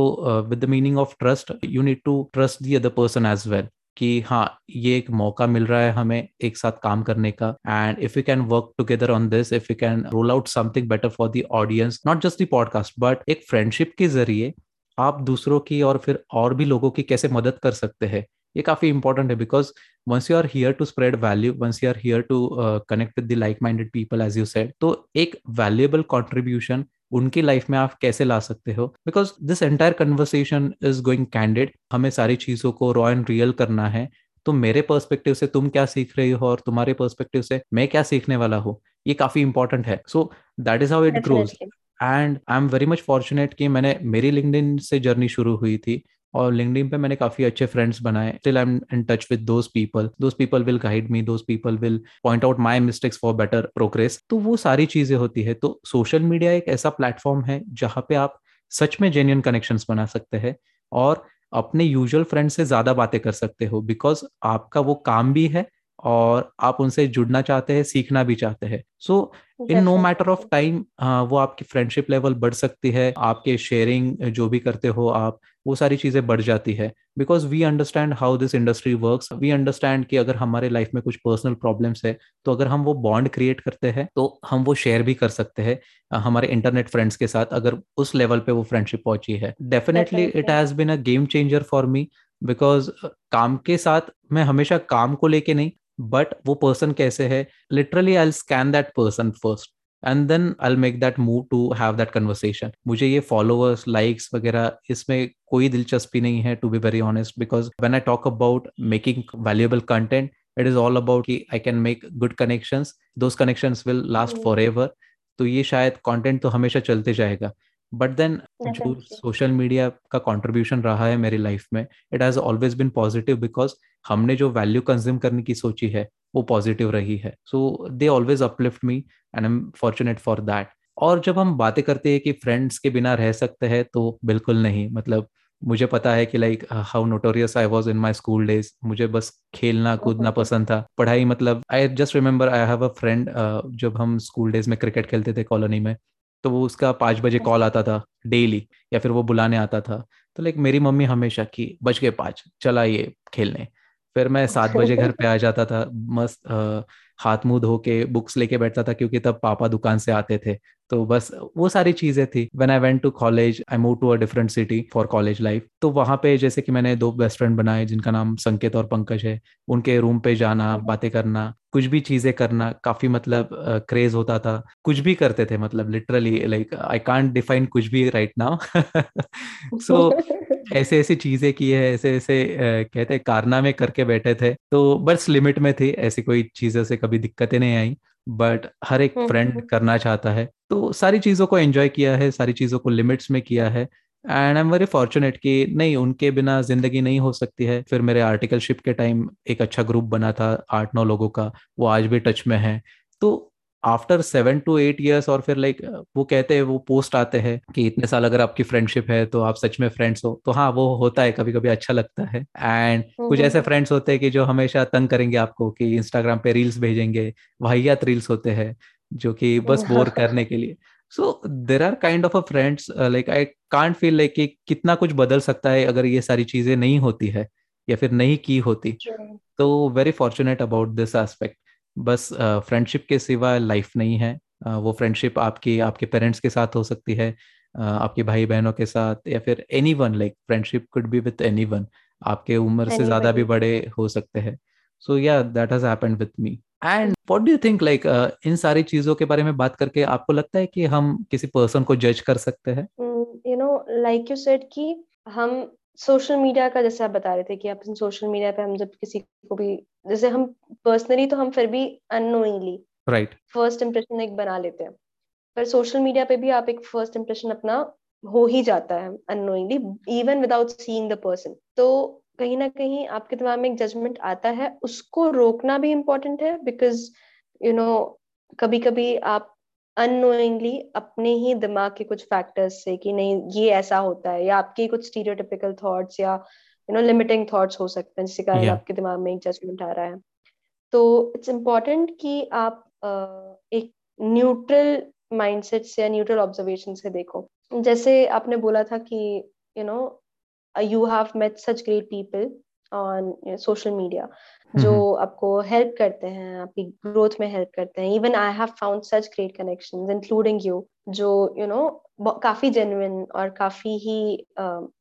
with the meaning of trust you need to trust the other person as well कि हाँ ये एक मौका मिल रहा है हमें एक साथ काम करने का। And if you can work together on this if you can roll out something better for the audience not just the podcast but एक फ्रेंडशिप के ज़रिए आप दूसरों की और फिर और भी लोगों की कैसे मदद कर सकते हैं। ये काफ़ी इंपॉर्टेंट है because once you are here to spread value once you are here to connect with the like minded people as you said तो एक वैल्यूएबल कॉन्ट्रीब्यूशन उनकी लाइफ में आप कैसे ला सकते हो? Because this entire conversation is going candid हमें सारी चीज़ों को रॉ एंड रियल करना है। तो मेरे पर्सपेक्टिव से तुम क्या सीख रही हो और तुम्हारे पर्सपेक्टिव से मैं क्या सीखने वाला हूँ? ये काफ़ी इंपॉर्टेंट है। So that is how it grows and I am very much fortunate कि मैंने मेरी लिंकडिन से जर्नी शुरू हुई थी। और लिंकडिन पे मैंने काफ़ी अच्छे फ्रेंड्स बनाए। Still I am in touch with those people those people will guide me those people will point out my mistakes for better progress तो वो सारी चीज़ें होती है। तो सोशल मीडिया एक ऐसा प्लेटफॉर्म है जहाँ पे आप सच में जेन्यून कनेक्शन बना सकते हैं और अपने यूजुअल फ्रेंड से ज़्यादा बातें कर सकते हो। बिकॉज़ आपका वो काम भी है और आप उनसे जुड़ना चाहते हैं सीखना भी चाहते हैं। So in no matter of time वो आपकी फ्रेंडशिप लेवल बढ़ सकती है आपके शेयरिंग जो भी करते हो आप वो सारी चीज़ें बढ़ जाती है। Because we understand how this industry work we understand कि अगर हमारे लाइफ में कुछ पर्सनल प्रॉब्लम्स है तो अगर हम वो बॉन्ड क्रिएट करते हैं तो हम वो शेयर भी कर सकते हैं हमारे इंटरनेट फ्रेंड्स के साथ अगर उस लेवल पे वो फ्रेंडशिप पहुँची है। Definitely it has been a game changer for me because काम के साथ मैं हमेशा काम को लेके नहीं बट वो पर्सन कैसे है? Literally I scan that person first and then I make that move to have that conversation मुझे ये फॉलोअर्स लाइक्स वगैरह इसमें कोई दिलचस्पी नहीं है to be very honest because when I talk about making valuable content it is all about कि I can make good connections those connections will last forever तो ये शायद कंटेंट तो हमेशा चलते जाएगा। बट देन जो सोशल मीडिया का कंट्रीब्यूशन रहा है मेरी लाइफ में it has always been positive because हमने जो वैल्यू कंज्यूम करने की सोची है वो पॉजिटिव रही है। So they always uplift me and I am fortunate for that और जब हम बातें करते हैं कि फ्रेंड्स के बिना रह सकते हैं तो बिल्कुल नहीं। मतलब मुझे पता है कि like how notorious I was in my school days मुझे बस खेलना कूदना पसंद था। पढ़ाई मतलब I just remember I have a friend जब हम स्कूल डेज़ में क्रिकेट खेलते थे कॉलोनी में तो वो उसका पाँच बजे कॉल आता था डेली या फिर वो बुलाने आता था। तो लाइक मेरी मम्मी हमेशा की बज के पाँच चला ये खेलने। फिर मैं सात बजे घर पे आ जाता था मस्त हाथ मुँह धो के बुक्स लेके बैठता था क्योंकि तब पापा दुकान से आते थे। तो बस वो सारी चीज़ें थी। When I went to college I move to a different city for college life तो वहाँ पे जैसे कि मैंने दो बेस्ट फ्रेंड बनाए जिनका नाम संकेत और पंकज है। उनके रूम पे जाना बातें करना कुछ भी चीज़ें करना काफ़ी मतलब क्रेज uh, होता था। कुछ भी करते थे मतलब literally like I can't define कुछ भी राइट नाउ सो ऐसे ऐसी चीज़ें की है ऐसे ऐसे uh, कहते कारनामे करके बैठे थे। तो बस लिमिट में थी ऐसी कोई चीज़ों से कभी दिक्कतें नहीं आई बट हर एक फ्रेंड हम्म, हम्म। करना चाहता है तो सारी चीज़ों को एंजॉय किया है सारी चीज़ों को लिमिट्स में किया है and I am very fortunate कि नहीं उनके बिना ज़िंदगी नहीं हो सकती है फिर मेरे आर्टिकलशिप के टाइम एक अच्छा ग्रुप बना था आठ नौ लोगों का वो आज भी टच में है तो after seven to eight years और फिर लाइक वो कहते हैं वो पोस्ट आते हैं कि इतने साल अगर आपकी फ्रेंडशिप है तो आप सच में फ्रेंड्स हो। तो हाँ वो होता है कभी कभी अच्छा लगता है। एंड कुछ ऐसे फ्रेंड्स होते हैं कि जो हमेशा तंग करेंगे आपको कि इंस्टाग्राम पे रील्स भेजेंगे वाहियात रील्स होते हैं जो कि बस बोर करने के लिए। So there are kind of a friends like I can't feel like कि कितना कुछ बदल सकता है अगर ये सारी चीज़ें नहीं होती है या फिर नहीं की होती। तो very fortunate about this aspect बस फ्रेंडशिप के सिवा लाइफ नहीं है। वो फ्रेंडशिप आपकी आपके पेरेंट्स के साथ हो सकती है आपके भाई बहनों के साथ या फिर anyone like friendship could be with anyone आपके उम्र से ज़्यादा भी बड़े हो सकते हैं। सो या that has happened with me and what do you think like इन सारी चीज़ों के बारे में बात करके आपको लगता है कि हम किसी पर्सन को जज कर सकते हैं? You know like you said कि हम सोशल मीडिया का जैसे आप बता रहे थे कि आप सोशल मीडिया पे हम जब किसी को भी जैसे हम पर्सनली तो हम फिर भी अनोइंगली राइट फ़र्स्ट इंप्रेशन एक बना लेते हैं। पर सोशल मीडिया पे भी आप एक फ़र्स्ट इम्प्रेशन अपना हो ही जाता है annoyingly even without seeing the person तो कहीं ना कहीं आपके दिमाग में एक जजमेंट आता है उसको रोकना भी इम्पोर्टेंट है बिकॉज़ यू नो कभी कभी आप अनोइंगली अपने ही दिमाग के कुछ फैक्टर्स से कि नहीं ये ऐसा होता है या आपके कुछ स्टीरियोटिपिकल थॉट्स या यू नो लिमिटिंग थॉट्स हो सकते हैं जिसके कारण yeah. आपके दिमाग में एक जजमेंट आ रहा है। तो इट्स इंपॉर्टेंट कि आप uh, एक न्यूट्रल माइंडसेट से या न्यूट्रल ऑब्जर्वेशन से देखो। जैसे आपने बोला था कि you know you have met such great people on social media जो आपको हेल्प करते हैं आपकी ग्रोथ में हेल्प करते हैं। Even I have found such great connection including you जो यू नो काफ़ी जेन्युइन और काफ़ी ही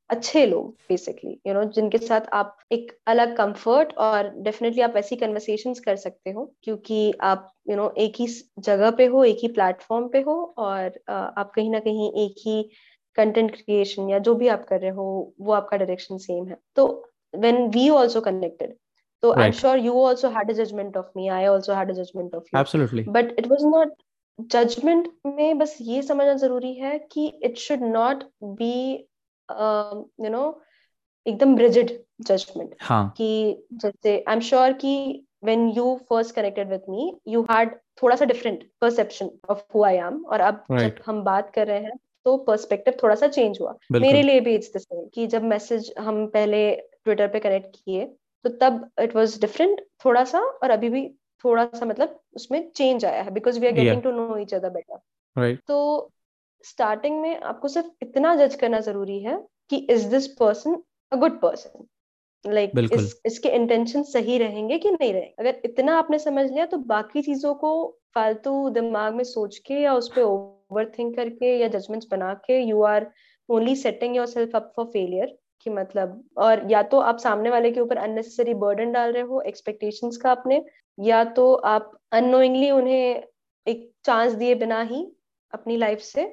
अच्छे लोग बेसिकली यू नो जिनके साथ आप एक अलग कंफर्ट और डेफिनेटली आप ऐसी कन्वर्सेशन कर सकते हो क्योंकि आप यू you नो know, एक ही जगह पे हो एक ही प्लेटफॉर्म पे हो और uh, आप कहीं ना कहीं एक ही कंटेंट क्रिएशन या जो भी आप कर रहे हो वो आपका डायरेक्शन सेम है। तो when we also connected so right. i'm sure you also had a judgment of me. I also had a judgment of you. Absolutely. But it was not judgement में बस ये समझना ज़रूरी है कि it should not be you know एकदम rigid judgement हाँ. कि जैसे आई एम श्योर कि when you first connected with me you had थोड़ा सा different perception of who I am और अब right. जब हम बात कर रहे हैं तो पर्सपेक्टिव थोड़ा सा चेंज हुआ। मेरे लिए भी इट्स द सेम कि जब मैसेज हम पहले ट्विटर पे कनेक्ट किए तो तब इट वॉज़ डिफरेंट थोड़ा सा और अभी भी थोड़ा सा मतलब उसमें चेंज आया है because we are getting to know each other better तो स्टार्टिंग में आपको सिर्फ़ इतना जज करना ज़रूरी है कि is this person a good person like इस, इसके इंटेंशन सही रहेंगे कि नहीं रहेंगे? अगर इतना आपने समझ लिया तो बाकी चीज़ों को फालतू दिमाग में सोच के या उस पर ओवर थिंक करके या जजमेंट्स बना के you are only setting yourself up for failure कि मतलब और या तो आप सामने वाले के ऊपर अननेसेसरी बर्डन डाल रहे हो एक्सपेक्टेशंस का अपने, या तो आप अनोइंगली उन्हें एक चांस दिए बिना ही अपनी लाइफ से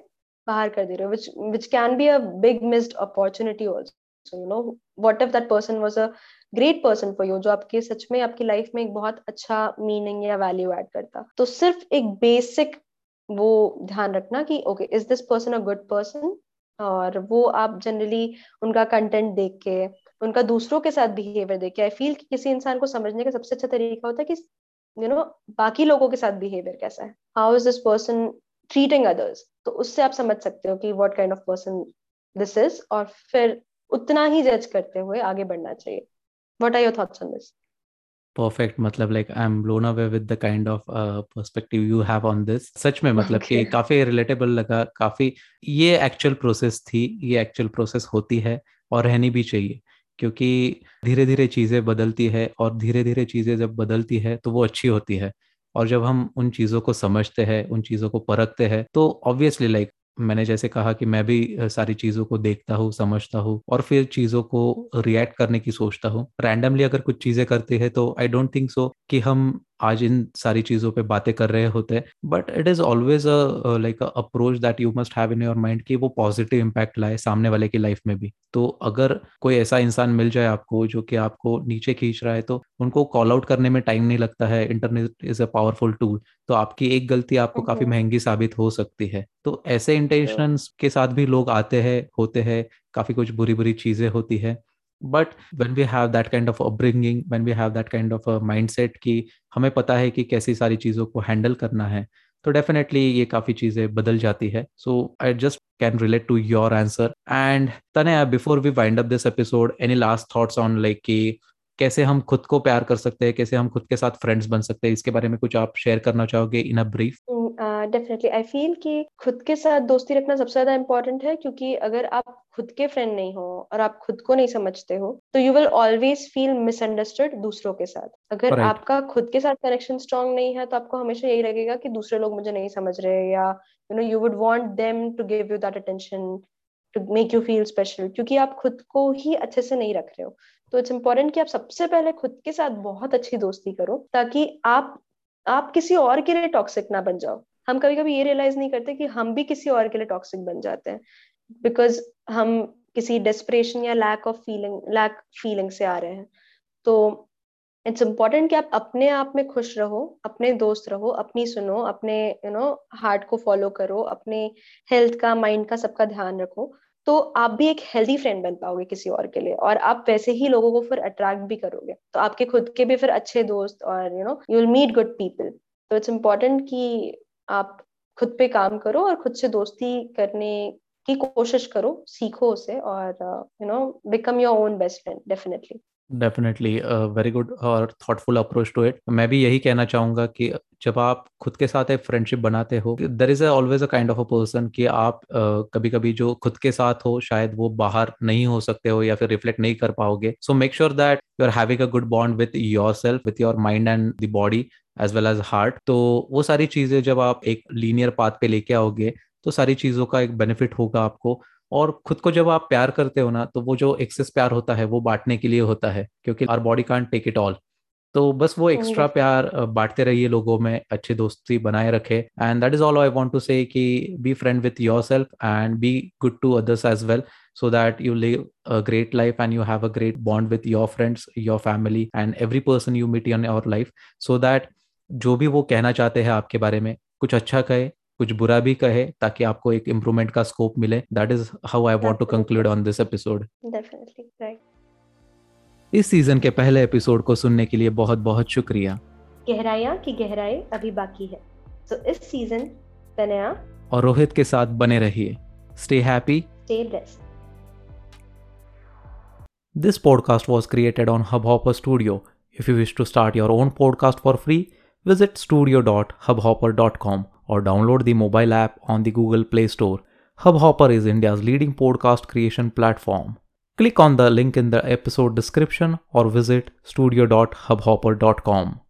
बाहर कर दे रहे हो which which can be a big missed opportunity also you know what if that person was a great person for you जो आपके सच में, आपकी लाइफ में एक बहुत अच्छा मीनिंग या वैल्यू एड करता। तो सिर्फ़ एक बेसिक वो ध्यान रखना कि okay is this person a good person और वो आप जनरली उनका कंटेंट देख के उनका दूसरों के साथ बिहेवियर देख के आई फील कि किसी इंसान को समझने का सबसे अच्छा तरीका होता है कि यू you नो know, बाकी लोगों के साथ बिहेवियर कैसा है? How is this person treating others तो उससे आप समझ सकते हो कि what kind of person this is और फिर उतना ही जज करते हुए आगे बढ़ना चाहिए। What are your thoughts on this perfect मतलब like I am blown away with the kind of perspective you have on this सच में मतलब okay. कि काफ़ी रिलेटेबल लगा काफ़ी ये एक्चुअल प्रोसेस थी ये एक्चुअल प्रोसेस होती है और रहनी भी चाहिए क्योंकि धीरे धीरे चीज़ें बदलती है और धीरे धीरे चीज़ें जब बदलती है तो वो अच्छी होती है और जब हम उन चीज़ों को समझते हैं उन चीज़ों को परखते हैं तो ऑब्वियसली लाइक मैंने जैसे कहा कि मैं भी सारी चीज़ों को देखता हूँ, समझता हूँ और फिर चीज़ों को रिएक्ट करने की सोचता हूँ। रैंडमली अगर कुछ चीज़ें करती है तो आई डोंट थिंक सो कि हम आज इन सारी चीज़ों पे बातें कर रहे होते हैं। But it is always like approach that you must have in your mind कि वो पॉजिटिव इम्पैक्ट लाए सामने वाले की लाइफ में भी। तो अगर कोई ऐसा इंसान मिल जाए आपको जो कि आपको नीचे खींच रहा है तो उनको कॉल आउट करने में टाइम नहीं लगता है। Internet is a powerful tool तो आपकी एक गलती आपको काफ़ी महँगी साबित हो सकती है। तो ऐसे इंटेंशन के साथ भी लोग आते हैं होते हैं काफ़ी कुछ बुरी बुरी चीज़ें होती है। But when we have that kind of upbringing when we have that kind of mindset कि हमें पता है कि कैसी सारी चीज़ों को हैंडल करना है तो डेफिनेटली ये काफ़ी चीज़ें बदल जाती है। So I just can relate to your answer and then before we wind up this episode any last thoughts on like कि कैसे हम खुद को प्यार कर सकते हैं कैसे हम खुद के साथ फ्रेंड्स बन सकते हैं इसके बारे में कुछ आप शेयर करना चाहोगे in a brief definitely I feel कि खुद के साथ दोस्ती रखना सबसे ज़्यादा इम्पोर्टेंट है क्योंकि अगर आप खुद के फ्रेंड नहीं हो और आप खुद को नहीं समझते हो तो you will always feel misunderstood दूसरों के साथ. अगर right. आपका खुद के साथ कनेक्शन स्ट्रांग नहीं है तो आपको हमेशा यही लगेगा कि दूसरे लोग मुझे नहीं समझ रहे या you know you would want them to give you that attention to make you feel special क्योंकि आप खुद को ही अच्छे से नहीं रख रहे हो। तो इट्स इम्पोर्टेंट कि आप सबसे पहले खुद के साथ बहुत अच्छी दोस्ती करो, ताकि आप आप किसी और के लिए टॉक्सिक ना बन जाओ। हम कभी कभी ये रियलाइज़ नहीं करते कि हम भी किसी और के लिए टॉक्सिक बन जाते हैं बिकॉज़ हम किसी डेस्परेशन या lack of feeling lack feeling से आ रहे हैं। तो इट्स इम्पोर्टेंट कि आप अपने आप में खुश रहो, अपने दोस्त रहो, अपनी सुनो, अपने यू नो हार्ट को फॉलो करो, अपने हेल्थ का माइंड का सबका ध्यान रखो। तो आप भी एक हेल्दी फ्रेंड बन पाओगे किसी और के लिए और आप वैसे ही लोगों को फिर अट्रैक्ट भी करोगे। तो आपके खुद के भी फिर अच्छे दोस्त और you know you will meet good people तो इट्स इम्पोर्टेंट कि आप खुद पे काम करो और खुद से दोस्ती करने की कोशिश करो, सीखो उसे और you know become your own best friend definitely definitely very good और थॉटफुल अप्रोच टू इट मैं भी यही कहना चाहूँगा कि जब आप खुद के साथ एक फ्रेंडशिप बनाते हो there is always a kind of a person कि आप कभी कभी जो खुद के साथ हो, शायद वो बाहर नहीं हो सकते हो या फिर रिफ्लेक्ट नहीं कर पाओगे. So make sure that you are having a good bond with yourself with your mind and the body as well as heart तो वो सारी चीज़ें जब आप एक लीनियर पाथ पे लेके आओगे तो सारी चीज़ों का एक बेनिफिट होगा आपको. और खुद को जब आप प्यार करते हो ना तो वो जो एक्सेस प्यार होता है वो बांटने के लिए होता है क्योंकि our body can't take it all तो बस वो एक्स्ट्रा प्यार बांटते रहिए लोगों में अच्छी दोस्ती बनाए रखे. And that is all I want to say कि be friend with yourself and be good to others as well so that you live a great life and you have a great bond with your friends your family and every person you meet in your life so that जो भी वो कहना चाहते हैं आपके बारे में कुछ अच्छा कहे कुछ बुरा भी कहे ताकि आपको एक इम्प्रूवमेंट का स्कोप मिले। That is how I want to conclude on this episode इस सीज़न के पहले एपिसोड को सुनने के लिए बहुत बहुत शुक्रिया। गहराइयाँ की गहराई अभी बाकी है। तो इस सीज़न तनया। और रोहित के साथ बने रहिए। Stay happy stay blessed This podcast was created on Hubhopper Studio. If you wish to start your own podcast for free, visit studio.hubhopper.com. or download the mobile app on the Google Play Store. Hubhopper is India's leading podcast creation platform. Click on the link in the episode description or visit studio.hubhopper.com.